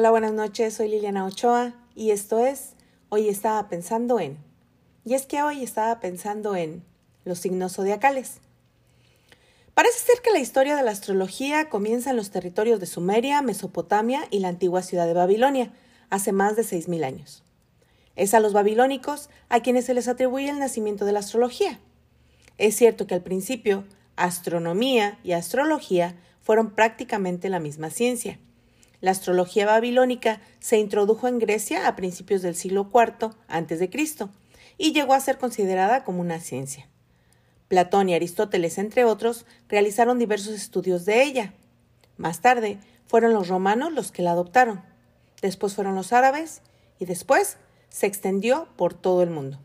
Hola, buenas noches, soy Liliana Ochoa y esto es Hoy estaba pensando en. Y es que hoy estaba pensando en los signos zodiacales. Parece ser que la historia de la astrología comienza en los territorios de Sumeria, Mesopotamia y la antigua ciudad de Babilonia, hace más de 6.000 años. Es a los babilónicos a quienes se les atribuye el nacimiento de la astrología. Es cierto que al principio, astronomía y astrología fueron prácticamente la misma ciencia la astrología babilónica se introdujo en Grecia a principios del siglo IV a.C. y llegó a ser considerada como una ciencia. Platón y Aristóteles, entre otros, realizaron diversos estudios de ella. Más tarde, fueron los romanos los que la adoptaron. Después fueron los árabes y después se extendió por todo el mundo.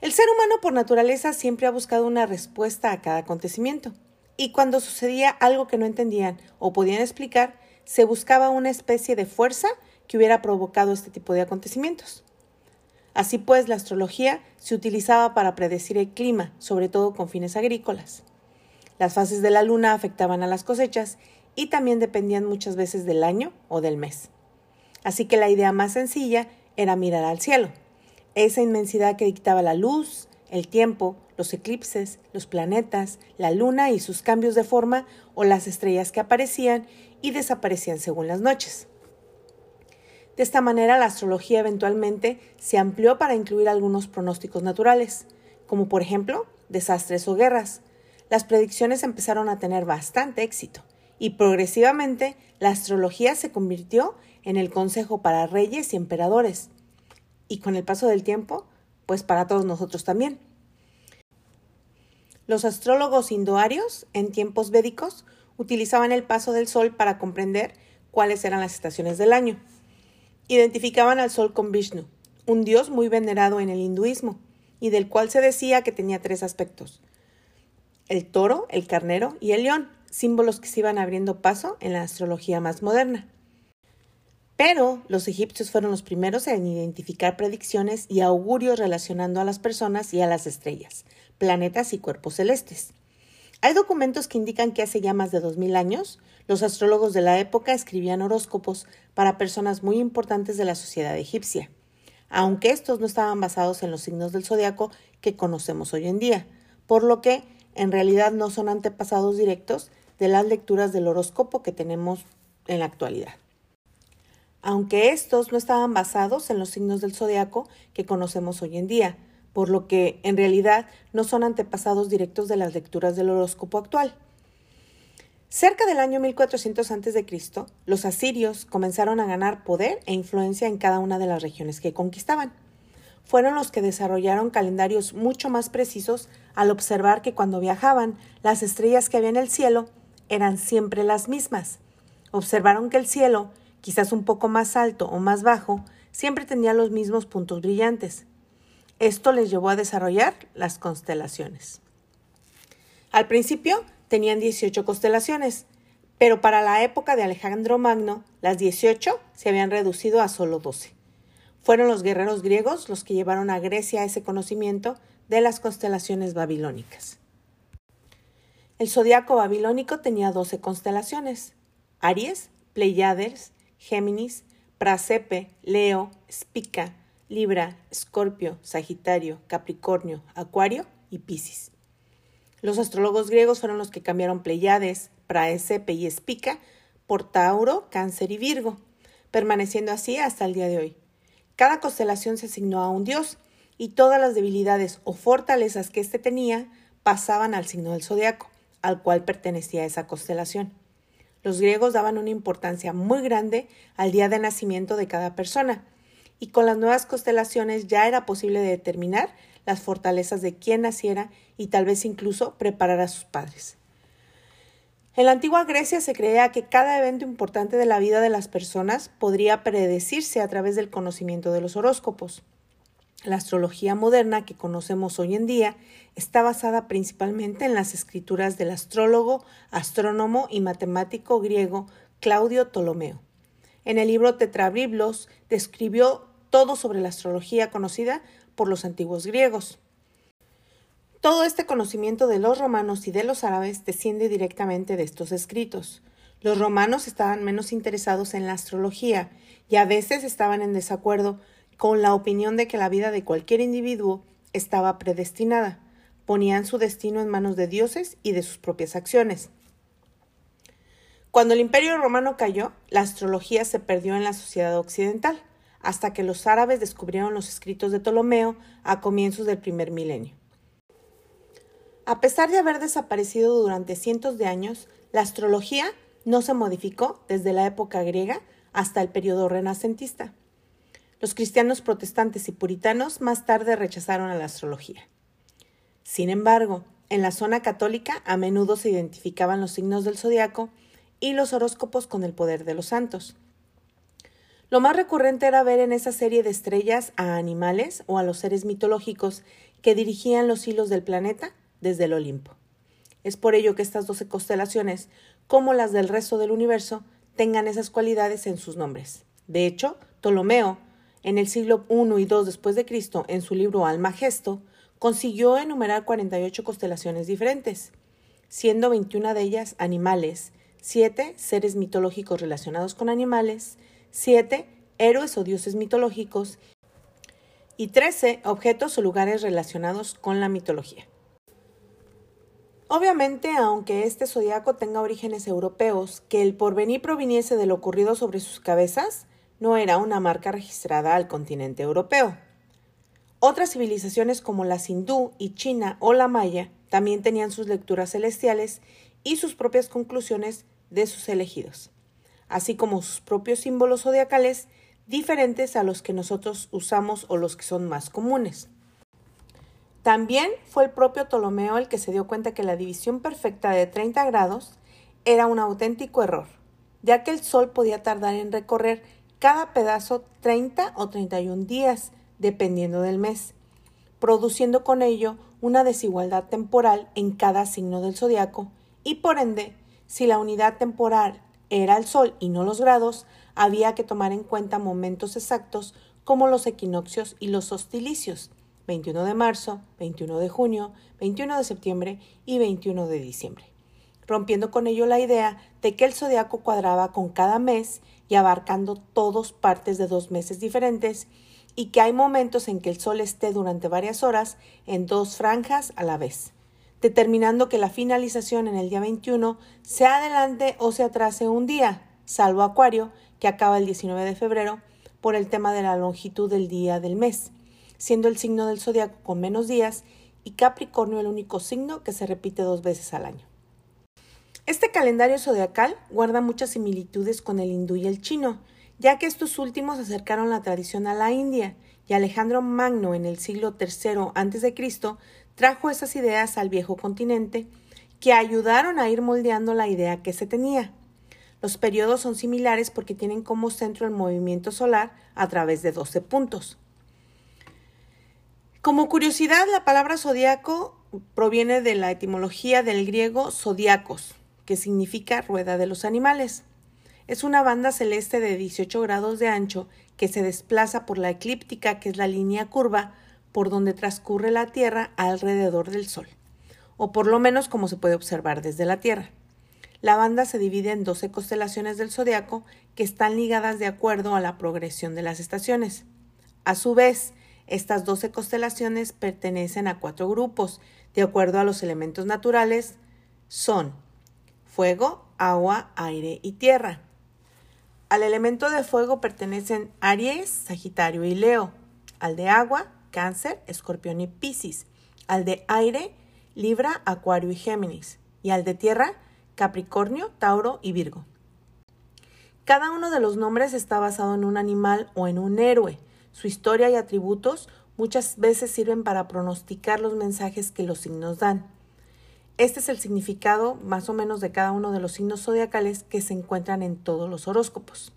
El ser humano por naturaleza siempre ha buscado una respuesta a cada acontecimiento, y cuando sucedía algo que no entendían o podían explicar, se buscaba una especie de fuerza que hubiera provocado este tipo de acontecimientos. Así pues, la astrología se utilizaba para predecir el clima, sobre todo con fines agrícolas. Las fases de la luna afectaban a las cosechas y también dependían muchas veces del año o del mes. Así que la idea más sencilla era mirar al cielo, esa inmensidad que dictaba la luz, el tiempo, los eclipses, los planetas, la luna y sus cambios de forma o las estrellas que aparecían y desaparecían según las noches. De esta manera la astrología eventualmente se amplió para incluir algunos pronósticos naturales, como por ejemplo desastres o guerras. Las predicciones empezaron a tener bastante éxito y progresivamente la astrología se convirtió en el consejo para reyes y emperadores. Y con el paso del tiempo, pues para todos nosotros también. Los astrólogos indoarios, en tiempos védicos, utilizaban el paso del sol para comprender cuáles eran las estaciones del año. Identificaban al sol con Vishnu, un dios muy venerado en el hinduismo, y del cual se decía que tenía tres aspectos. El toro, el carnero y el león, símbolos que se iban abriendo paso en la astrología más moderna. Pero los egipcios fueron los primeros en identificar predicciones y augurios relacionando a las personas y a las estrellas, planetas y cuerpos celestes. Hay documentos que indican que hace ya más de dos mil años, los astrólogos de la época escribían horóscopos para personas muy importantes de la sociedad egipcia, aunque estos no estaban basados en los signos del zodiaco que conocemos hoy en día, por lo que en realidad no son antepasados directos de las lecturas del horóscopo que tenemos en la actualidad. Aunque estos no estaban basados en los signos del zodiaco que conocemos hoy en día, por lo que en realidad no son antepasados directos de las lecturas del horóscopo actual. Cerca del año 1400 a.C., los asirios comenzaron a ganar poder e influencia en cada una de las regiones que conquistaban. Fueron los que desarrollaron calendarios mucho más precisos al observar que cuando viajaban, las estrellas que había en el cielo eran siempre las mismas. Observaron que el cielo quizás un poco más alto o más bajo, siempre tenía los mismos puntos brillantes. Esto les llevó a desarrollar las constelaciones. Al principio tenían 18 constelaciones, pero para la época de Alejandro Magno, las 18 se habían reducido a solo 12. Fueron los guerreros griegos los que llevaron a Grecia ese conocimiento de las constelaciones babilónicas. El zodiaco babilónico tenía 12 constelaciones: Aries, Pleiades, Géminis, Prasepe, Leo, Spica, Libra, Escorpio, Sagitario, Capricornio, Acuario y Piscis. Los astrólogos griegos fueron los que cambiaron Pleiades, Praesepe y Spica por Tauro, Cáncer y Virgo, permaneciendo así hasta el día de hoy. Cada constelación se asignó a un dios y todas las debilidades o fortalezas que éste tenía pasaban al signo del zodiaco, al cual pertenecía esa constelación. Los griegos daban una importancia muy grande al día de nacimiento de cada persona, y con las nuevas constelaciones ya era posible determinar las fortalezas de quien naciera y tal vez incluso preparar a sus padres. En la antigua Grecia se creía que cada evento importante de la vida de las personas podría predecirse a través del conocimiento de los horóscopos. La astrología moderna que conocemos hoy en día está basada principalmente en las escrituras del astrólogo, astrónomo y matemático griego Claudio Ptolomeo. En el libro Tetrabiblos describió todo sobre la astrología conocida por los antiguos griegos. Todo este conocimiento de los romanos y de los árabes desciende directamente de estos escritos. Los romanos estaban menos interesados en la astrología y a veces estaban en desacuerdo con la opinión de que la vida de cualquier individuo estaba predestinada. Ponían su destino en manos de dioses y de sus propias acciones. Cuando el imperio romano cayó, la astrología se perdió en la sociedad occidental, hasta que los árabes descubrieron los escritos de Ptolomeo a comienzos del primer milenio. A pesar de haber desaparecido durante cientos de años, la astrología no se modificó desde la época griega hasta el periodo renacentista. Los cristianos protestantes y puritanos más tarde rechazaron a la astrología. Sin embargo, en la zona católica a menudo se identificaban los signos del zodiaco y los horóscopos con el poder de los santos. Lo más recurrente era ver en esa serie de estrellas a animales o a los seres mitológicos que dirigían los hilos del planeta desde el Olimpo. Es por ello que estas doce constelaciones, como las del resto del universo, tengan esas cualidades en sus nombres. De hecho, Ptolomeo, en el siglo I y II después de Cristo, en su libro Almagesto, consiguió enumerar 48 constelaciones diferentes, siendo 21 de ellas animales, 7 seres mitológicos relacionados con animales, 7 héroes o dioses mitológicos y 13 objetos o lugares relacionados con la mitología. Obviamente, aunque este zodiaco tenga orígenes europeos, que el porvenir proviniese de lo ocurrido sobre sus cabezas, no era una marca registrada al continente europeo. Otras civilizaciones como la hindú y china o la maya también tenían sus lecturas celestiales y sus propias conclusiones de sus elegidos, así como sus propios símbolos zodiacales diferentes a los que nosotros usamos o los que son más comunes. También fue el propio Ptolomeo el que se dio cuenta que la división perfecta de 30 grados era un auténtico error, ya que el Sol podía tardar en recorrer cada pedazo 30 o 31 días, dependiendo del mes, produciendo con ello una desigualdad temporal en cada signo del zodiaco y por ende, si la unidad temporal era el Sol y no los grados, había que tomar en cuenta momentos exactos como los equinoccios y los hostilicios, 21 de marzo, 21 de junio, 21 de septiembre y 21 de diciembre, rompiendo con ello la idea de que el zodiaco cuadraba con cada mes y abarcando todos partes de dos meses diferentes y que hay momentos en que el sol esté durante varias horas en dos franjas a la vez, determinando que la finalización en el día 21 se adelante o se atrase un día, salvo Acuario, que acaba el 19 de febrero, por el tema de la longitud del día del mes siendo el signo del zodiaco con menos días y Capricornio el único signo que se repite dos veces al año. Este calendario zodiacal guarda muchas similitudes con el hindú y el chino, ya que estos últimos acercaron la tradición a la India y Alejandro Magno en el siglo III a.C. trajo esas ideas al viejo continente que ayudaron a ir moldeando la idea que se tenía. Los periodos son similares porque tienen como centro el movimiento solar a través de 12 puntos. Como curiosidad, la palabra zodiaco proviene de la etimología del griego zodiacos, que significa rueda de los animales. Es una banda celeste de 18 grados de ancho que se desplaza por la eclíptica, que es la línea curva por donde transcurre la Tierra alrededor del Sol, o por lo menos como se puede observar desde la Tierra. La banda se divide en 12 constelaciones del zodiaco que están ligadas de acuerdo a la progresión de las estaciones. A su vez, estas doce constelaciones pertenecen a cuatro grupos, de acuerdo a los elementos naturales, son fuego, agua, aire y tierra. Al elemento de fuego pertenecen Aries, Sagitario y Leo. Al de agua, Cáncer, Escorpión y Piscis. Al de aire, Libra, Acuario y Géminis. Y al de tierra, Capricornio, Tauro y Virgo. Cada uno de los nombres está basado en un animal o en un héroe. Su historia y atributos muchas veces sirven para pronosticar los mensajes que los signos dan. Este es el significado más o menos de cada uno de los signos zodiacales que se encuentran en todos los horóscopos.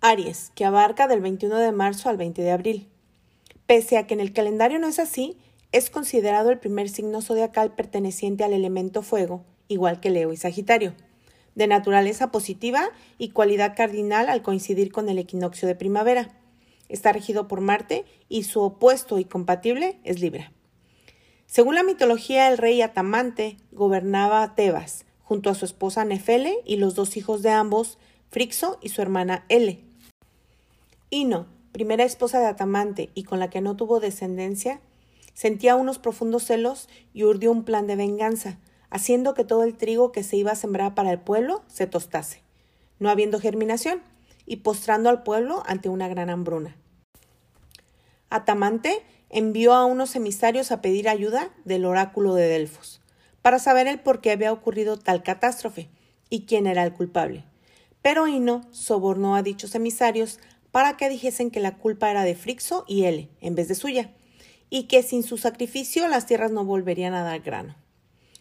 Aries, que abarca del 21 de marzo al 20 de abril. Pese a que en el calendario no es así, es considerado el primer signo zodiacal perteneciente al elemento fuego, igual que Leo y Sagitario de naturaleza positiva y cualidad cardinal al coincidir con el equinoccio de primavera. Está regido por Marte y su opuesto y compatible es Libra. Según la mitología, el rey Atamante gobernaba Tebas, junto a su esposa Nefele y los dos hijos de ambos, Frixo y su hermana Ele. Ino, primera esposa de Atamante y con la que no tuvo descendencia, sentía unos profundos celos y urdió un plan de venganza, haciendo que todo el trigo que se iba a sembrar para el pueblo se tostase, no habiendo germinación, y postrando al pueblo ante una gran hambruna. Atamante envió a unos emisarios a pedir ayuda del oráculo de Delfos, para saber el por qué había ocurrido tal catástrofe y quién era el culpable. Pero Ino sobornó a dichos emisarios para que dijesen que la culpa era de Frixo y Ele, en vez de suya, y que sin su sacrificio las tierras no volverían a dar grano.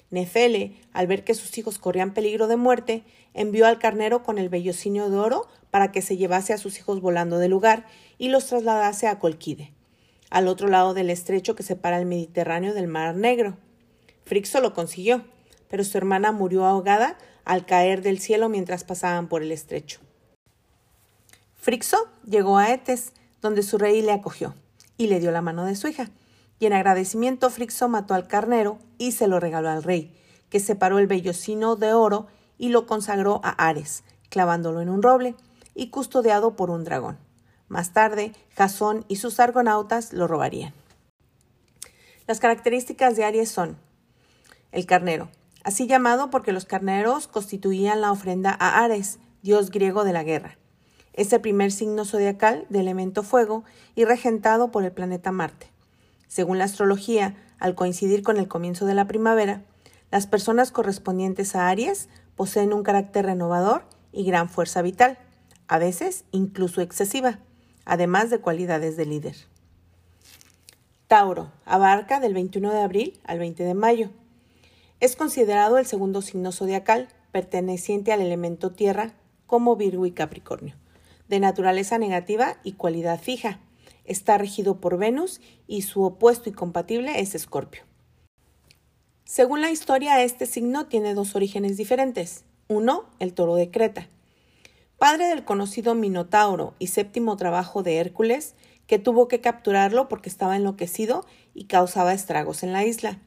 Nefele, al ver que sus hijos corrían peligro de muerte, envió al carnero con el vellocinio de oro para que se llevase a sus hijos volando del lugar y los trasladase a Colquide, al otro lado del estrecho que separa el Mediterráneo del Mar Negro. Frixo lo consiguió, pero su hermana murió ahogada al caer del cielo mientras pasaban por el estrecho. Frixo llegó a Etes, donde su rey le acogió, y le dio la mano de su hija. Y en agradecimiento Frixo mató al carnero y se lo regaló al rey, que separó el vellocino de oro y lo consagró a Ares, clavándolo en un roble y custodiado por un dragón. Más tarde, Jasón y sus argonautas lo robarían. Las características de Aries son el carnero, así llamado porque los carneros constituían la ofrenda a Ares, dios griego de la guerra. Es el primer signo zodiacal de elemento fuego y regentado por el planeta Marte. Según la astrología, al coincidir con el comienzo de la primavera, las personas correspondientes a Aries poseen un carácter renovador y gran fuerza vital, a veces incluso excesiva además de cualidades de líder. Tauro abarca del 21 de abril al 20 de mayo. Es considerado el segundo signo zodiacal, perteneciente al elemento tierra, como Virgo y Capricornio, de naturaleza negativa y cualidad fija. Está regido por Venus y su opuesto y compatible es Escorpio. Según la historia, este signo tiene dos orígenes diferentes. Uno, el toro de Creta, padre del conocido Minotauro y séptimo trabajo de Hércules, que tuvo que capturarlo porque estaba enloquecido y causaba estragos en la isla.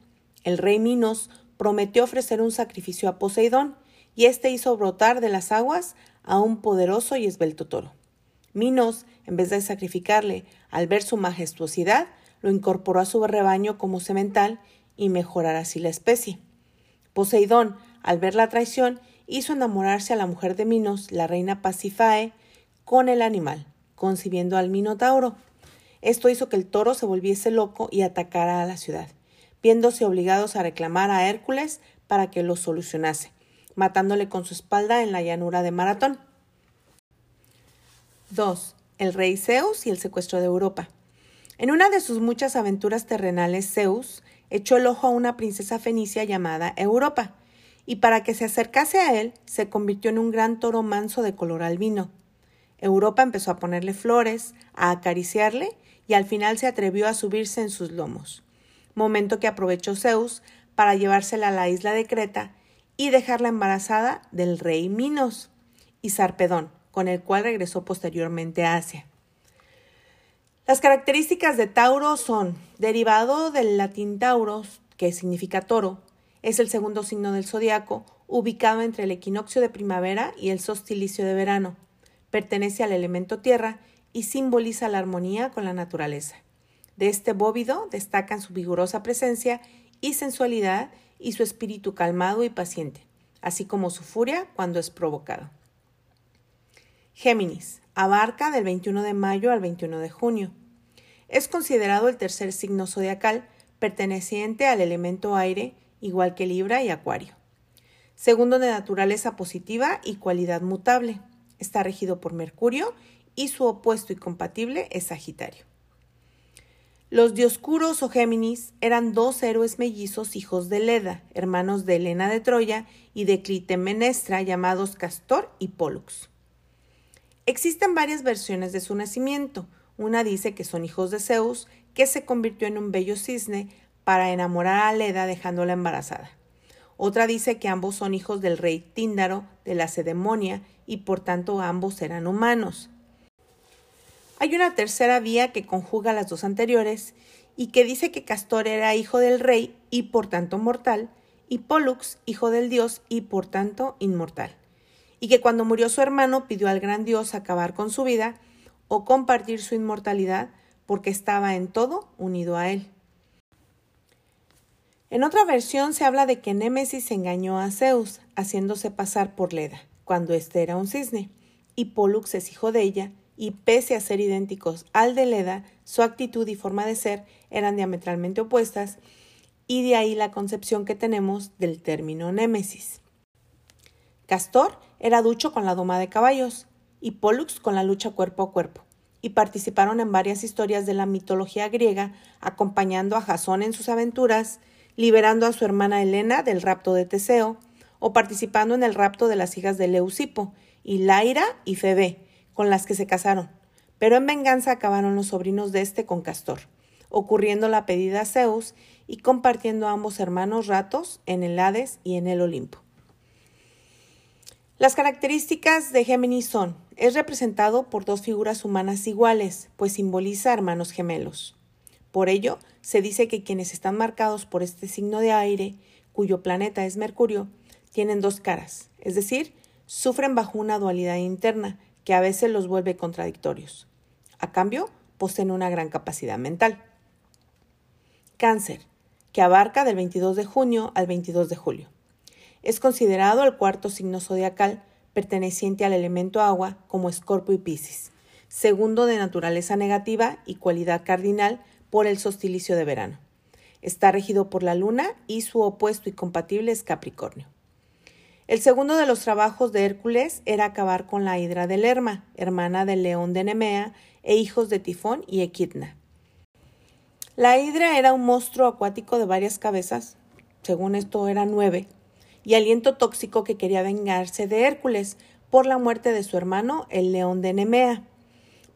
El rey Minos prometió ofrecer un sacrificio a Poseidón, y éste hizo brotar de las aguas a un poderoso y esbelto toro. Minos, en vez de sacrificarle, al ver su majestuosidad, lo incorporó a su rebaño como semental y mejorar así la especie. Poseidón, al ver la traición, hizo enamorarse a la mujer de Minos, la reina Pasifae, con el animal, concibiendo al Minotauro. Esto hizo que el toro se volviese loco y atacara a la ciudad, viéndose obligados a reclamar a Hércules para que lo solucionase, matándole con su espalda en la llanura de Maratón. 2. El rey Zeus y el secuestro de Europa. En una de sus muchas aventuras terrenales, Zeus echó el ojo a una princesa fenicia llamada Europa, y para que se acercase a él se convirtió en un gran toro manso de color albino. Europa empezó a ponerle flores, a acariciarle y al final se atrevió a subirse en sus lomos, momento que aprovechó Zeus para llevársela a la isla de Creta y dejarla embarazada del rey Minos y Sarpedón, con el cual regresó posteriormente a Asia. Las características de Tauro son derivado del latín tauros, que significa toro, es el segundo signo del zodiaco, ubicado entre el equinoccio de primavera y el solsticio de verano. Pertenece al elemento tierra y simboliza la armonía con la naturaleza. De este bóvido destacan su vigorosa presencia y sensualidad y su espíritu calmado y paciente, así como su furia cuando es provocado. Géminis abarca del 21 de mayo al 21 de junio. Es considerado el tercer signo zodiacal perteneciente al elemento aire igual que Libra y Acuario. Segundo de naturaleza positiva y cualidad mutable. Está regido por Mercurio y su opuesto y compatible es Sagitario. Los Dioscuros o Géminis eran dos héroes mellizos hijos de Leda, hermanos de Helena de Troya y de Clitemenestra, llamados Castor y Pollux. Existen varias versiones de su nacimiento. Una dice que son hijos de Zeus, que se convirtió en un bello cisne para enamorar a Leda dejándola embarazada. Otra dice que ambos son hijos del rey Tíndaro de la Cedemonia y por tanto ambos eran humanos. Hay una tercera vía que conjuga las dos anteriores y que dice que Castor era hijo del rey y por tanto mortal y Pollux, hijo del dios y por tanto inmortal, y que cuando murió su hermano pidió al gran dios acabar con su vida o compartir su inmortalidad porque estaba en todo unido a él. En otra versión se habla de que Némesis engañó a Zeus, haciéndose pasar por Leda, cuando éste era un cisne, y Pollux es hijo de ella, y pese a ser idénticos al de Leda, su actitud y forma de ser eran diametralmente opuestas, y de ahí la concepción que tenemos del término Némesis. Castor era ducho con la doma de caballos, y Pollux con la lucha cuerpo a cuerpo, y participaron en varias historias de la mitología griega, acompañando a Jasón en sus aventuras, liberando a su hermana Helena del rapto de Teseo, o participando en el rapto de las hijas de Leucipo, y Laira y Febe, con las que se casaron. Pero en venganza acabaron los sobrinos de este con Castor, ocurriendo la pedida a Zeus y compartiendo ambos hermanos ratos en el Hades y en el Olimpo. Las características de Géminis son, es representado por dos figuras humanas iguales, pues simboliza hermanos gemelos. Por ello, se dice que quienes están marcados por este signo de aire, cuyo planeta es Mercurio, tienen dos caras, es decir, sufren bajo una dualidad interna que a veces los vuelve contradictorios. A cambio, poseen una gran capacidad mental. Cáncer, que abarca del 22 de junio al 22 de julio. Es considerado el cuarto signo zodiacal perteneciente al elemento agua como Escorpio y Piscis, segundo de naturaleza negativa y cualidad cardinal por el sostilicio de verano. Está regido por la luna y su opuesto y compatible es Capricornio. El segundo de los trabajos de Hércules era acabar con la hidra de Lerma, hermana del león de Nemea e hijos de Tifón y Equidna. La hidra era un monstruo acuático de varias cabezas, según esto eran nueve, y aliento tóxico que quería vengarse de Hércules por la muerte de su hermano, el león de Nemea.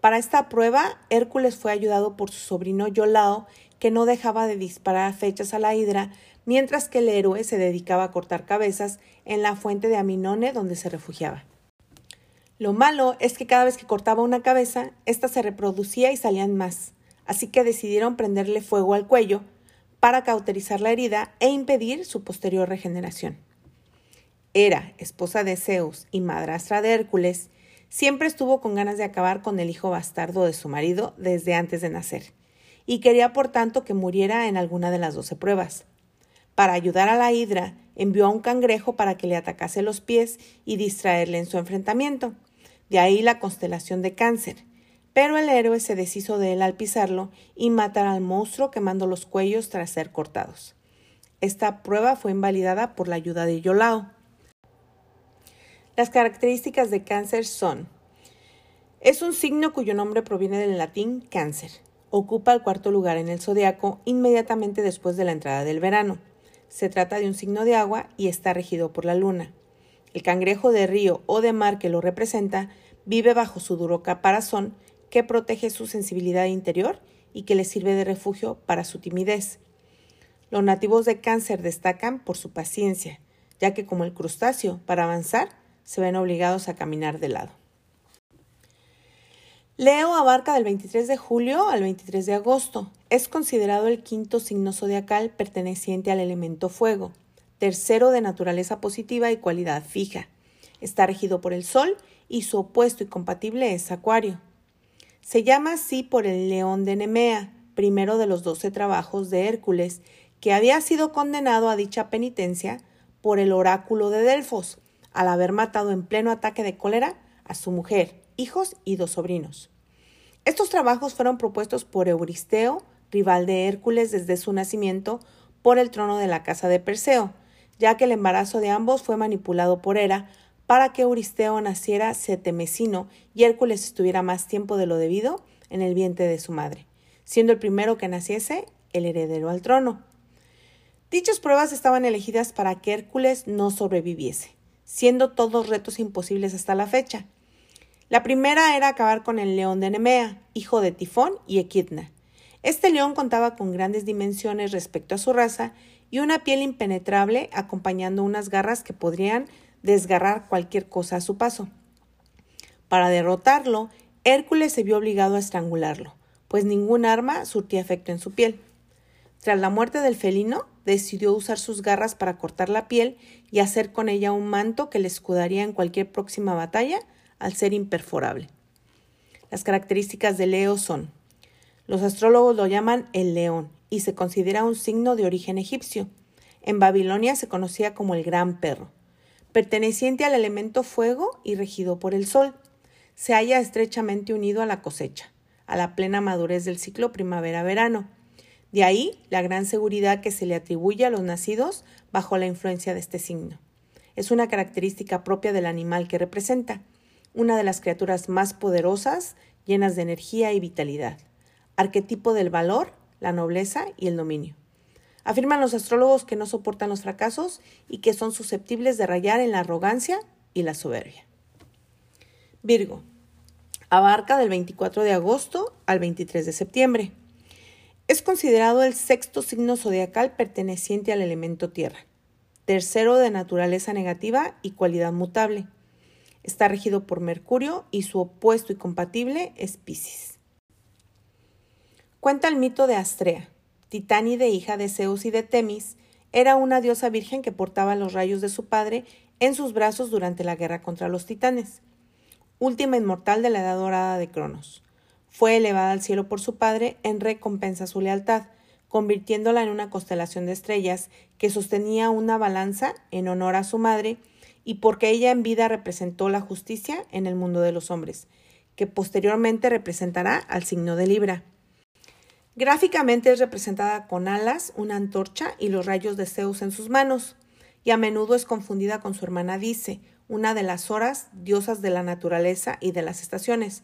Para esta prueba, Hércules fue ayudado por su sobrino Yolao, que no dejaba de disparar fechas a la hidra, mientras que el héroe se dedicaba a cortar cabezas en la fuente de Aminone donde se refugiaba. Lo malo es que cada vez que cortaba una cabeza, ésta se reproducía y salían más, así que decidieron prenderle fuego al cuello para cauterizar la herida e impedir su posterior regeneración. Hera, esposa de Zeus y madrastra de Hércules, Siempre estuvo con ganas de acabar con el hijo bastardo de su marido desde antes de nacer, y quería por tanto que muriera en alguna de las doce pruebas. Para ayudar a la hidra, envió a un cangrejo para que le atacase los pies y distraerle en su enfrentamiento. De ahí la constelación de cáncer. Pero el héroe se deshizo de él al pisarlo y matar al monstruo quemando los cuellos tras ser cortados. Esta prueba fue invalidada por la ayuda de Yolao. Las características de cáncer son es un signo cuyo nombre proviene del latín cáncer. Ocupa el cuarto lugar en el zodiaco inmediatamente después de la entrada del verano. Se trata de un signo de agua y está regido por la luna. El cangrejo de río o de mar que lo representa vive bajo su duro caparazón que protege su sensibilidad interior y que le sirve de refugio para su timidez. Los nativos de cáncer destacan por su paciencia, ya que como el crustáceo, para avanzar, se ven obligados a caminar de lado. Leo abarca del 23 de julio al 23 de agosto. Es considerado el quinto signo zodiacal perteneciente al elemento fuego, tercero de naturaleza positiva y cualidad fija. Está regido por el Sol y su opuesto y compatible es Acuario. Se llama así por el león de Nemea, primero de los doce trabajos de Hércules, que había sido condenado a dicha penitencia por el oráculo de Delfos, al haber matado en pleno ataque de cólera a su mujer, hijos y dos sobrinos. Estos trabajos fueron propuestos por Euristeo, rival de Hércules desde su nacimiento, por el trono de la casa de Perseo, ya que el embarazo de ambos fue manipulado por Hera para que Euristeo naciera setemesino y Hércules estuviera más tiempo de lo debido en el vientre de su madre, siendo el primero que naciese el heredero al trono. Dichas pruebas estaban elegidas para que Hércules no sobreviviese siendo todos retos imposibles hasta la fecha. La primera era acabar con el león de Nemea, hijo de Tifón y Equidna. Este león contaba con grandes dimensiones respecto a su raza y una piel impenetrable acompañando unas garras que podrían desgarrar cualquier cosa a su paso. Para derrotarlo, Hércules se vio obligado a estrangularlo, pues ningún arma surtía efecto en su piel. Tras la muerte del felino, decidió usar sus garras para cortar la piel y hacer con ella un manto que le escudaría en cualquier próxima batalla al ser imperforable. Las características de Leo son los astrólogos lo llaman el león y se considera un signo de origen egipcio. En Babilonia se conocía como el gran perro. Perteneciente al elemento fuego y regido por el sol, se halla estrechamente unido a la cosecha, a la plena madurez del ciclo primavera-verano. De ahí la gran seguridad que se le atribuye a los nacidos bajo la influencia de este signo. Es una característica propia del animal que representa, una de las criaturas más poderosas, llenas de energía y vitalidad arquetipo del valor, la nobleza y el dominio. Afirman los astrólogos que no soportan los fracasos y que son susceptibles de rayar en la arrogancia y la soberbia. Virgo. Abarca del 24 de agosto al 23 de septiembre. Es considerado el sexto signo zodiacal perteneciente al elemento tierra, tercero de naturaleza negativa y cualidad mutable. Está regido por Mercurio y su opuesto y compatible es Pisces. Cuenta el mito de Astrea. Titánide, hija de Zeus y de Temis, era una diosa virgen que portaba los rayos de su padre en sus brazos durante la guerra contra los titanes. Última inmortal de la edad dorada de Cronos. Fue elevada al cielo por su padre en recompensa a su lealtad, convirtiéndola en una constelación de estrellas que sostenía una balanza en honor a su madre y porque ella en vida representó la justicia en el mundo de los hombres, que posteriormente representará al signo de Libra. Gráficamente es representada con alas, una antorcha y los rayos de Zeus en sus manos, y a menudo es confundida con su hermana Dice, una de las horas, diosas de la naturaleza y de las estaciones.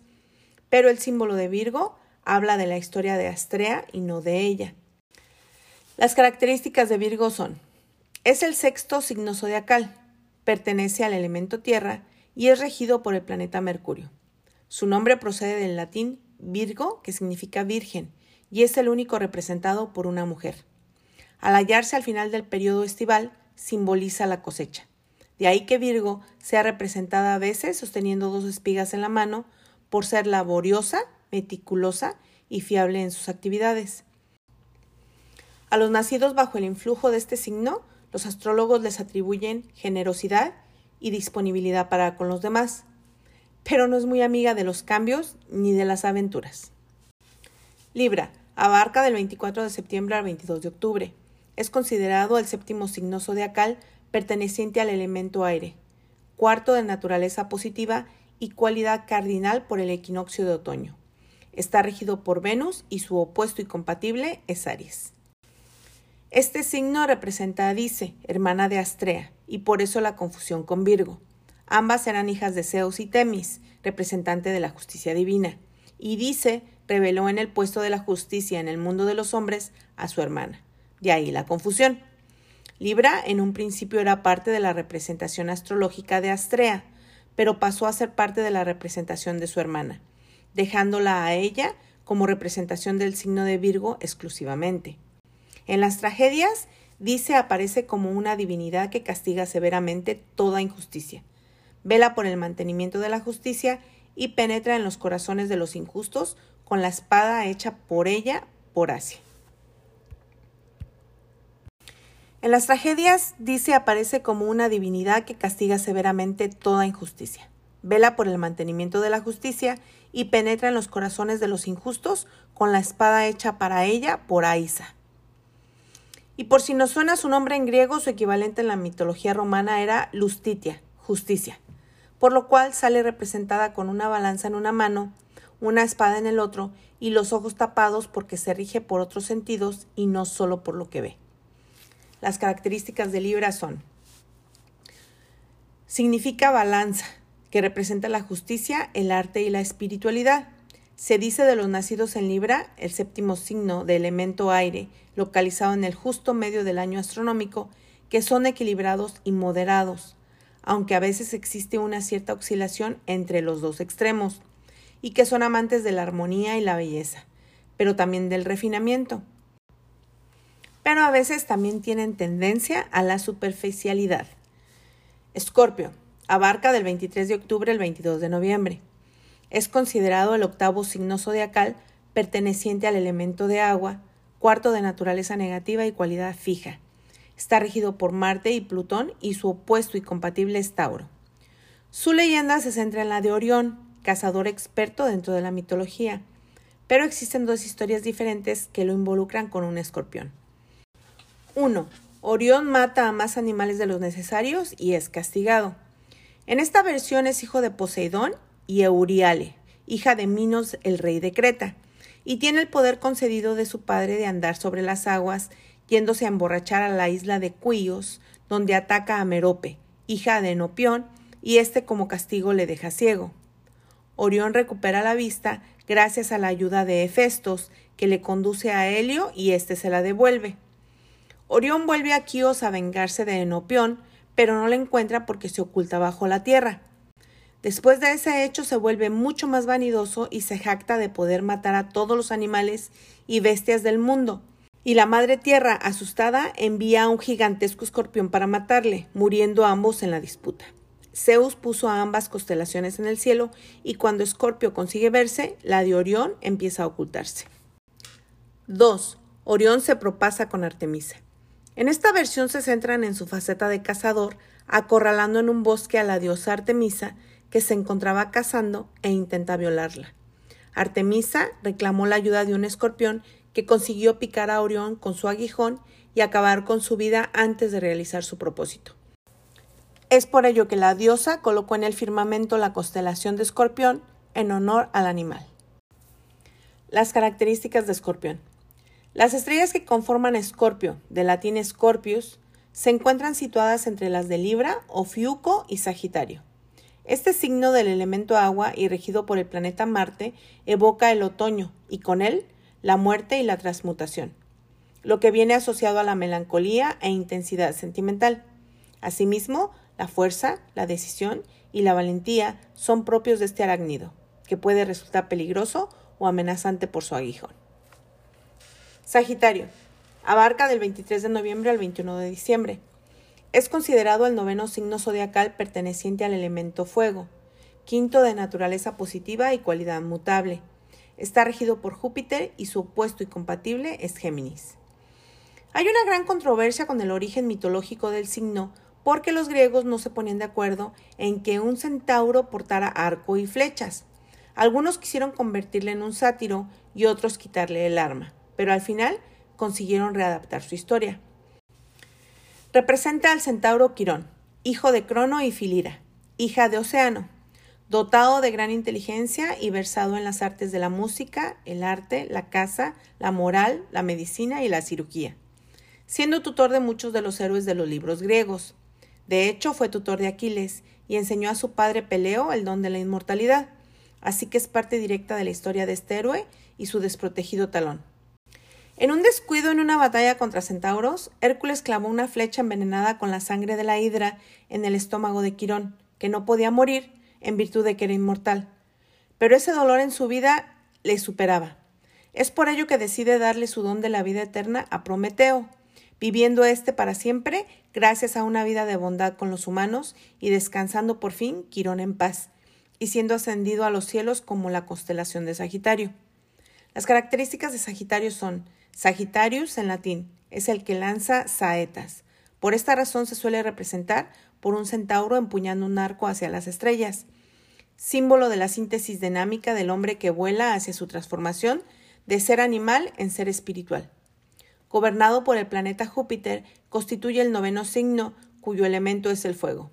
Pero el símbolo de Virgo habla de la historia de Astrea y no de ella. Las características de Virgo son: es el sexto signo zodiacal, pertenece al elemento tierra y es regido por el planeta Mercurio. Su nombre procede del latín Virgo, que significa virgen, y es el único representado por una mujer. Al hallarse al final del periodo estival, simboliza la cosecha. De ahí que Virgo sea representada a veces sosteniendo dos espigas en la mano por ser laboriosa, meticulosa y fiable en sus actividades. A los nacidos bajo el influjo de este signo, los astrólogos les atribuyen generosidad y disponibilidad para con los demás, pero no es muy amiga de los cambios ni de las aventuras. Libra, abarca del 24 de septiembre al 22 de octubre. Es considerado el séptimo signo zodiacal perteneciente al elemento aire, cuarto de naturaleza positiva y cualidad cardinal por el equinoccio de otoño. Está regido por Venus y su opuesto y compatible es Aries. Este signo representa a Dice, hermana de Astrea, y por eso la confusión con Virgo. Ambas eran hijas de Zeus y Temis, representante de la justicia divina, y Dice reveló en el puesto de la justicia en el mundo de los hombres a su hermana. De ahí la confusión. Libra en un principio era parte de la representación astrológica de Astrea, pero pasó a ser parte de la representación de su hermana, dejándola a ella como representación del signo de Virgo exclusivamente. En las tragedias, dice aparece como una divinidad que castiga severamente toda injusticia. Vela por el mantenimiento de la justicia y penetra en los corazones de los injustos con la espada hecha por ella por Asia. En las tragedias, dice, aparece como una divinidad que castiga severamente toda injusticia. Vela por el mantenimiento de la justicia y penetra en los corazones de los injustos con la espada hecha para ella por Aisa. Y por si nos suena su nombre en griego, su equivalente en la mitología romana era Lustitia, justicia, por lo cual sale representada con una balanza en una mano una espada en el otro y los ojos tapados porque se rige por otros sentidos y no solo por lo que ve. Las características de Libra son significa balanza, que representa la justicia, el arte y la espiritualidad. Se dice de los nacidos en Libra, el séptimo signo de elemento aire, localizado en el justo medio del año astronómico, que son equilibrados y moderados, aunque a veces existe una cierta oscilación entre los dos extremos y que son amantes de la armonía y la belleza, pero también del refinamiento. Pero a veces también tienen tendencia a la superficialidad. Escorpio, abarca del 23 de octubre al 22 de noviembre. Es considerado el octavo signo zodiacal perteneciente al elemento de agua, cuarto de naturaleza negativa y cualidad fija. Está regido por Marte y Plutón y su opuesto y compatible es Tauro. Su leyenda se centra en la de Orión, cazador experto dentro de la mitología, pero existen dos historias diferentes que lo involucran con un escorpión. 1. Orión mata a más animales de los necesarios y es castigado. En esta versión es hijo de Poseidón y Euriale, hija de Minos, el rey de Creta, y tiene el poder concedido de su padre de andar sobre las aguas, yéndose a emborrachar a la isla de Cuios, donde ataca a Merope, hija de Enopión, y éste como castigo le deja ciego. Orión recupera la vista gracias a la ayuda de Hefestos, que le conduce a Helio y éste se la devuelve. Orión vuelve a Quíos a vengarse de Enopión, pero no la encuentra porque se oculta bajo la tierra. Después de ese hecho se vuelve mucho más vanidoso y se jacta de poder matar a todos los animales y bestias del mundo. Y la madre tierra, asustada, envía a un gigantesco escorpión para matarle, muriendo ambos en la disputa. Zeus puso a ambas constelaciones en el cielo y cuando Escorpio consigue verse, la de Orión empieza a ocultarse. 2. Orión se propasa con Artemisa. En esta versión se centran en su faceta de cazador, acorralando en un bosque a la diosa Artemisa, que se encontraba cazando e intenta violarla. Artemisa reclamó la ayuda de un escorpión que consiguió picar a Orión con su aguijón y acabar con su vida antes de realizar su propósito. Es por ello que la diosa colocó en el firmamento la constelación de Escorpión en honor al animal. Las características de Escorpión. Las estrellas que conforman Escorpio, de latín Scorpius, se encuentran situadas entre las de Libra, Ofiuco y Sagitario. Este signo del elemento agua y regido por el planeta Marte evoca el otoño y con él la muerte y la transmutación, lo que viene asociado a la melancolía e intensidad sentimental. Asimismo, la fuerza, la decisión y la valentía son propios de este arácnido, que puede resultar peligroso o amenazante por su aguijón. Sagitario. Abarca del 23 de noviembre al 21 de diciembre. Es considerado el noveno signo zodiacal perteneciente al elemento fuego, quinto de naturaleza positiva y cualidad mutable. Está regido por Júpiter y su opuesto y compatible es Géminis. Hay una gran controversia con el origen mitológico del signo porque los griegos no se ponían de acuerdo en que un centauro portara arco y flechas. Algunos quisieron convertirle en un sátiro y otros quitarle el arma, pero al final consiguieron readaptar su historia. Representa al centauro Quirón, hijo de Crono y Filira, hija de Océano, dotado de gran inteligencia y versado en las artes de la música, el arte, la caza, la moral, la medicina y la cirugía, siendo tutor de muchos de los héroes de los libros griegos. De hecho, fue tutor de Aquiles y enseñó a su padre Peleo el don de la inmortalidad, así que es parte directa de la historia de este héroe y su desprotegido talón. En un descuido en una batalla contra centauros, Hércules clavó una flecha envenenada con la sangre de la hidra en el estómago de Quirón, que no podía morir en virtud de que era inmortal. Pero ese dolor en su vida le superaba. Es por ello que decide darle su don de la vida eterna a Prometeo, viviendo éste para siempre gracias a una vida de bondad con los humanos y descansando por fin Quirón en paz, y siendo ascendido a los cielos como la constelación de Sagitario. Las características de Sagitario son Sagitarius en latín es el que lanza saetas. Por esta razón se suele representar por un centauro empuñando un arco hacia las estrellas, símbolo de la síntesis dinámica del hombre que vuela hacia su transformación de ser animal en ser espiritual. Gobernado por el planeta Júpiter, constituye el noveno signo cuyo elemento es el fuego.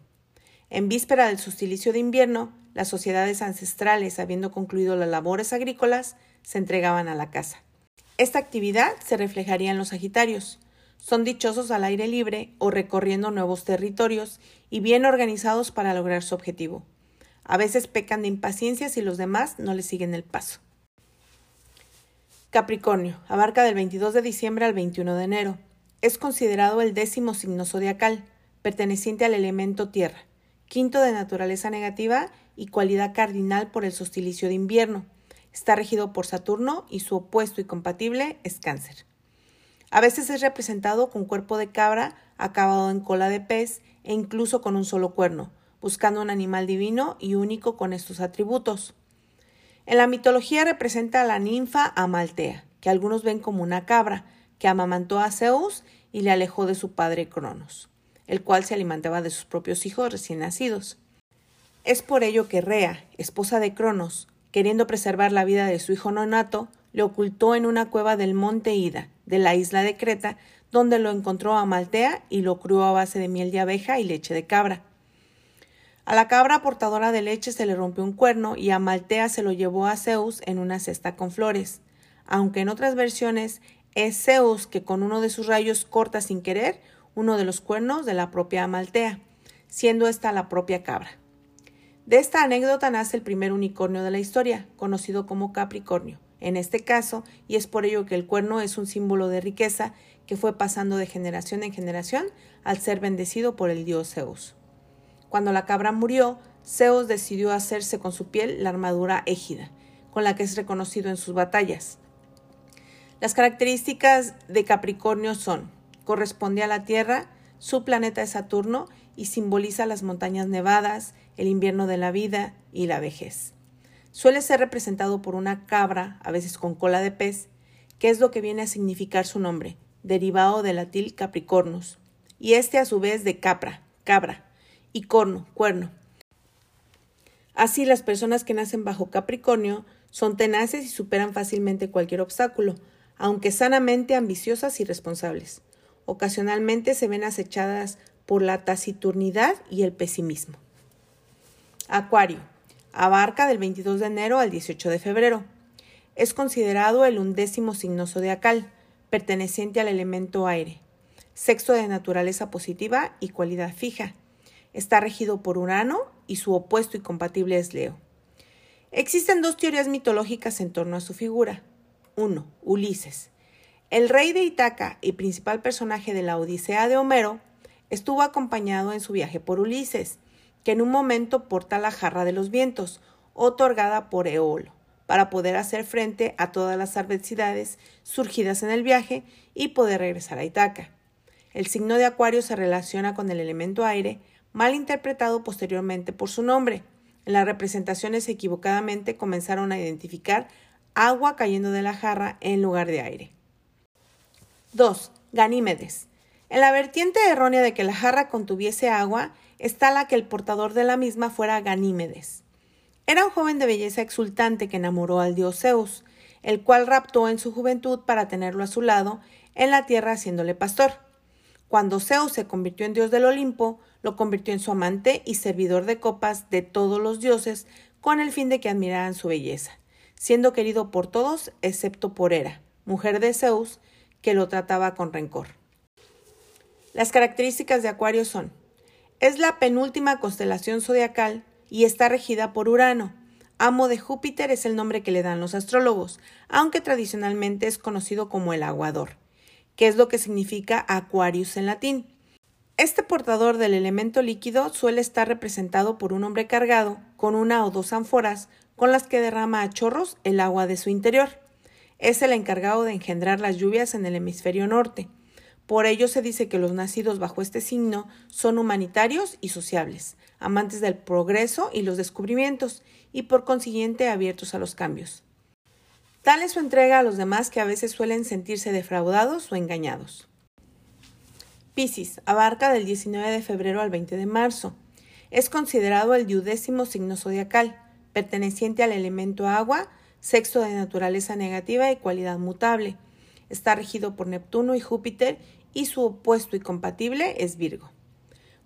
En víspera del sustilicio de invierno, las sociedades ancestrales, habiendo concluido las labores agrícolas, se entregaban a la caza. Esta actividad se reflejaría en los Sagitarios. Son dichosos al aire libre o recorriendo nuevos territorios y bien organizados para lograr su objetivo. A veces pecan de impaciencia si los demás no les siguen el paso. Capricornio abarca del 22 de diciembre al 21 de enero. Es considerado el décimo signo zodiacal, perteneciente al elemento tierra, quinto de naturaleza negativa y cualidad cardinal por el sostilicio de invierno. Está regido por Saturno y su opuesto y compatible es Cáncer. A veces es representado con cuerpo de cabra acabado en cola de pez e incluso con un solo cuerno, buscando un animal divino y único con estos atributos. En la mitología representa a la ninfa Amaltea, que algunos ven como una cabra, que amamantó a Zeus y le alejó de su padre Cronos, el cual se alimentaba de sus propios hijos recién nacidos. Es por ello que Rea, esposa de Cronos, queriendo preservar la vida de su hijo nonato, le ocultó en una cueva del monte Ida, de la isla de Creta, donde lo encontró a Maltea y lo crió a base de miel de abeja y leche de cabra. A la cabra portadora de leche se le rompió un cuerno y a Maltea se lo llevó a Zeus en una cesta con flores, aunque en otras versiones es Zeus que con uno de sus rayos corta sin querer uno de los cuernos de la propia Amaltea, siendo esta la propia cabra. De esta anécdota nace el primer unicornio de la historia, conocido como Capricornio, en este caso, y es por ello que el cuerno es un símbolo de riqueza que fue pasando de generación en generación al ser bendecido por el dios Zeus. Cuando la cabra murió, Zeus decidió hacerse con su piel la armadura égida, con la que es reconocido en sus batallas. Las características de Capricornio son, corresponde a la Tierra, su planeta es Saturno y simboliza las montañas nevadas, el invierno de la vida y la vejez. Suele ser representado por una cabra, a veces con cola de pez, que es lo que viene a significar su nombre, derivado del latín capricornus, y este a su vez de capra, cabra, y corno, cuerno. Así las personas que nacen bajo Capricornio son tenaces y superan fácilmente cualquier obstáculo, aunque sanamente ambiciosas y responsables. Ocasionalmente se ven acechadas por la taciturnidad y el pesimismo. Acuario. Abarca del 22 de enero al 18 de febrero. Es considerado el undécimo signo zodiacal, perteneciente al elemento aire. Sexo de naturaleza positiva y cualidad fija. Está regido por Urano y su opuesto y compatible es Leo. Existen dos teorías mitológicas en torno a su figura. 1. Ulises. El rey de Itaca y principal personaje de la Odisea de Homero estuvo acompañado en su viaje por Ulises, que en un momento porta la jarra de los vientos, otorgada por Eolo, para poder hacer frente a todas las adversidades surgidas en el viaje y poder regresar a Itaca. El signo de Acuario se relaciona con el elemento aire, mal interpretado posteriormente por su nombre. En las representaciones equivocadamente comenzaron a identificar agua cayendo de la jarra en lugar de aire. 2. Ganímedes. En la vertiente errónea de que la jarra contuviese agua está la que el portador de la misma fuera Ganímedes. Era un joven de belleza exultante que enamoró al dios Zeus, el cual raptó en su juventud para tenerlo a su lado en la tierra haciéndole pastor. Cuando Zeus se convirtió en dios del Olimpo, lo convirtió en su amante y servidor de copas de todos los dioses con el fin de que admiraran su belleza siendo querido por todos excepto por Hera, mujer de Zeus, que lo trataba con rencor. Las características de Acuario son es la penúltima constelación zodiacal y está regida por Urano. Amo de Júpiter es el nombre que le dan los astrólogos, aunque tradicionalmente es conocido como el aguador, que es lo que significa Aquarius en latín. Este portador del elemento líquido suele estar representado por un hombre cargado con una o dos ánforas con las que derrama a chorros el agua de su interior. Es el encargado de engendrar las lluvias en el hemisferio norte. Por ello se dice que los nacidos bajo este signo son humanitarios y sociables, amantes del progreso y los descubrimientos, y por consiguiente abiertos a los cambios. Tal es su entrega a los demás que a veces suelen sentirse defraudados o engañados. Piscis abarca del 19 de febrero al 20 de marzo. Es considerado el duodécimo signo zodiacal perteneciente al elemento agua, sexo de naturaleza negativa y cualidad mutable. Está regido por Neptuno y Júpiter y su opuesto y compatible es Virgo.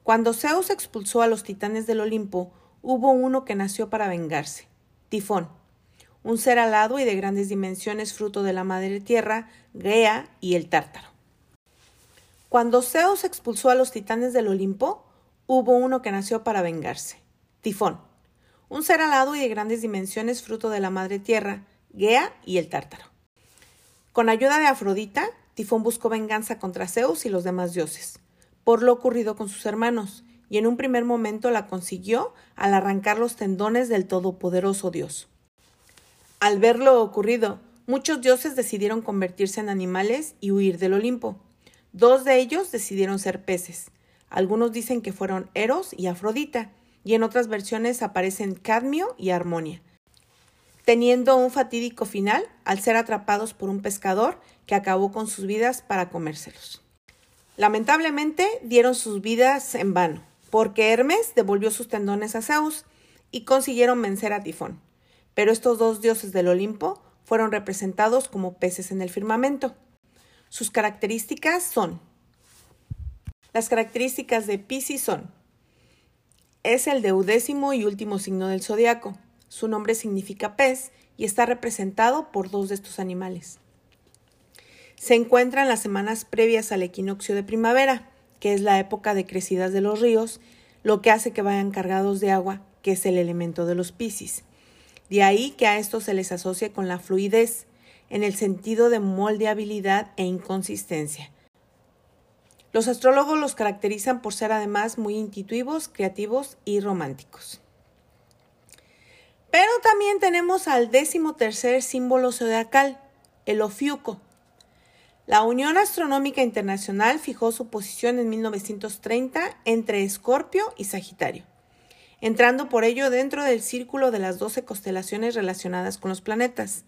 Cuando Zeus expulsó a los titanes del Olimpo, hubo uno que nació para vengarse, Tifón, un ser alado y de grandes dimensiones fruto de la madre tierra, Gea y el Tártaro. Cuando Zeus expulsó a los titanes del Olimpo, hubo uno que nació para vengarse, Tifón, un ser alado y de grandes dimensiones fruto de la madre tierra, Gea y el Tártaro. Con ayuda de Afrodita, Tifón buscó venganza contra Zeus y los demás dioses, por lo ocurrido con sus hermanos, y en un primer momento la consiguió al arrancar los tendones del todopoderoso dios. Al ver lo ocurrido, muchos dioses decidieron convertirse en animales y huir del Olimpo. Dos de ellos decidieron ser peces. Algunos dicen que fueron Eros y Afrodita, y en otras versiones aparecen Cadmio y Armonia, teniendo un fatídico final al ser atrapados por un pescador que acabó con sus vidas para comérselos. Lamentablemente dieron sus vidas en vano, porque Hermes devolvió sus tendones a Zeus y consiguieron vencer a Tifón. Pero estos dos dioses del Olimpo fueron representados como peces en el firmamento. Sus características son las características de Pisces son es el deudécimo y último signo del zodiaco. Su nombre significa pez y está representado por dos de estos animales. Se encuentra en las semanas previas al equinoccio de primavera, que es la época de crecidas de los ríos, lo que hace que vayan cargados de agua, que es el elemento de los Piscis. De ahí que a esto se les asocie con la fluidez, en el sentido de moldeabilidad e inconsistencia. Los astrólogos los caracterizan por ser además muy intuitivos, creativos y románticos. Pero también tenemos al décimo tercer símbolo zodiacal, el Ofiuco, la Unión Astronómica Internacional fijó su posición en 1930 entre Escorpio y Sagitario, entrando por ello dentro del círculo de las 12 constelaciones relacionadas con los planetas.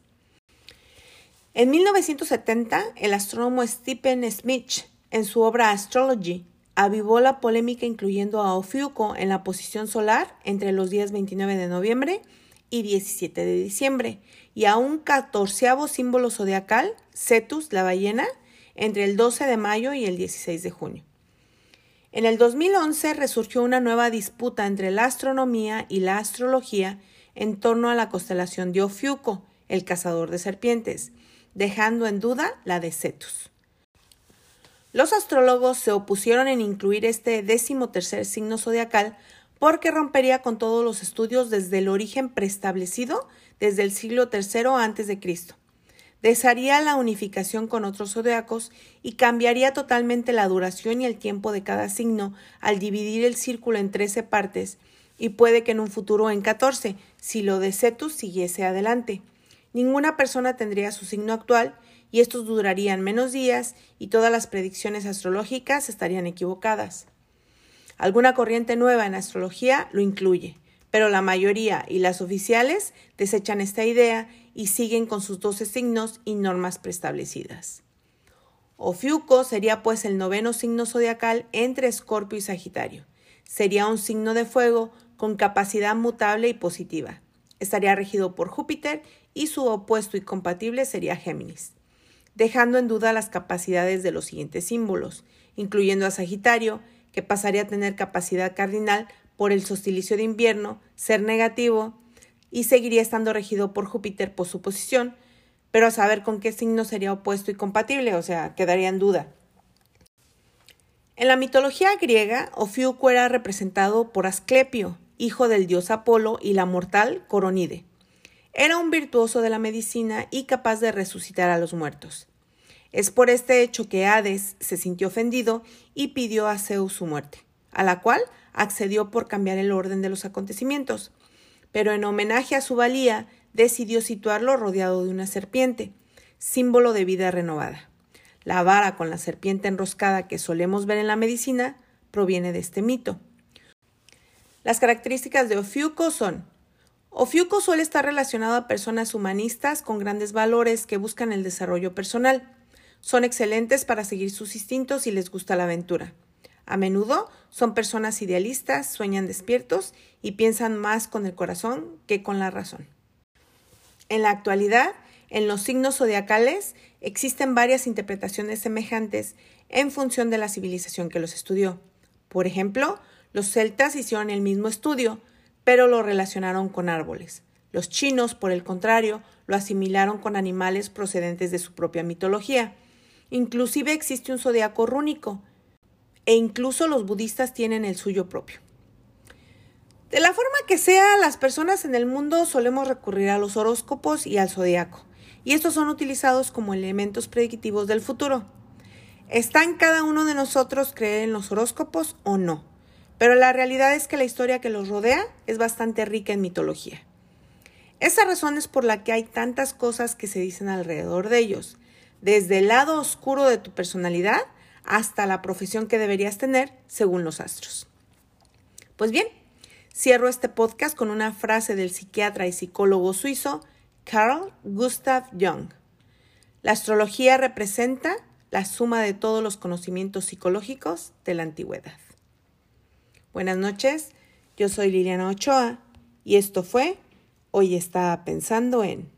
En 1970, el astrónomo Stephen Smith, en su obra Astrology, avivó la polémica incluyendo a Ofiuco en la posición solar entre los días 29 de noviembre y 17 de diciembre, y a un catorceavo símbolo zodiacal, Cetus, la ballena, entre el 12 de mayo y el 16 de junio. En el 2011 resurgió una nueva disputa entre la astronomía y la astrología en torno a la constelación de Ofiuco, el cazador de serpientes, dejando en duda la de Cetus. Los astrólogos se opusieron en incluir este décimo tercer signo zodiacal porque rompería con todos los estudios desde el origen preestablecido desde el siglo III a.C. Desharía la unificación con otros zodiacos y cambiaría totalmente la duración y el tiempo de cada signo al dividir el círculo en 13 partes y puede que en un futuro en 14, si lo de Cetus siguiese adelante. Ninguna persona tendría su signo actual y estos durarían menos días y todas las predicciones astrológicas estarían equivocadas. Alguna corriente nueva en astrología lo incluye, pero la mayoría y las oficiales desechan esta idea y siguen con sus doce signos y normas preestablecidas. Ofiuco sería pues el noveno signo zodiacal entre Escorpio y Sagitario. Sería un signo de fuego con capacidad mutable y positiva. Estaría regido por Júpiter y su opuesto y compatible sería Géminis, dejando en duda las capacidades de los siguientes símbolos, incluyendo a Sagitario, que pasaría a tener capacidad cardinal por el sostilicio de invierno, ser negativo, y seguiría estando regido por Júpiter por su posición, pero a saber con qué signo sería opuesto y compatible, o sea, quedaría en duda. En la mitología griega, Ofiuco era representado por Asclepio, hijo del dios Apolo y la mortal Coronide. Era un virtuoso de la medicina y capaz de resucitar a los muertos. Es por este hecho que Hades se sintió ofendido y pidió a Zeus su muerte, a la cual accedió por cambiar el orden de los acontecimientos pero en homenaje a su valía decidió situarlo rodeado de una serpiente, símbolo de vida renovada. La vara con la serpiente enroscada que solemos ver en la medicina proviene de este mito. Las características de Ofiuco son Ofiuco suele estar relacionado a personas humanistas con grandes valores que buscan el desarrollo personal. Son excelentes para seguir sus instintos y les gusta la aventura. A menudo son personas idealistas, sueñan despiertos y piensan más con el corazón que con la razón. En la actualidad, en los signos zodiacales existen varias interpretaciones semejantes en función de la civilización que los estudió. Por ejemplo, los celtas hicieron el mismo estudio, pero lo relacionaron con árboles. Los chinos, por el contrario, lo asimilaron con animales procedentes de su propia mitología. Inclusive existe un zodiaco rúnico, e incluso los budistas tienen el suyo propio. De la forma que sea, las personas en el mundo solemos recurrir a los horóscopos y al zodiaco, y estos son utilizados como elementos predictivos del futuro. Está en cada uno de nosotros creer en los horóscopos o no, pero la realidad es que la historia que los rodea es bastante rica en mitología. Esa razón es por la que hay tantas cosas que se dicen alrededor de ellos, desde el lado oscuro de tu personalidad hasta la profesión que deberías tener según los astros. Pues bien, cierro este podcast con una frase del psiquiatra y psicólogo suizo Carl Gustav Jung. La astrología representa la suma de todos los conocimientos psicológicos de la antigüedad. Buenas noches, yo soy Liliana Ochoa y esto fue Hoy estaba pensando en...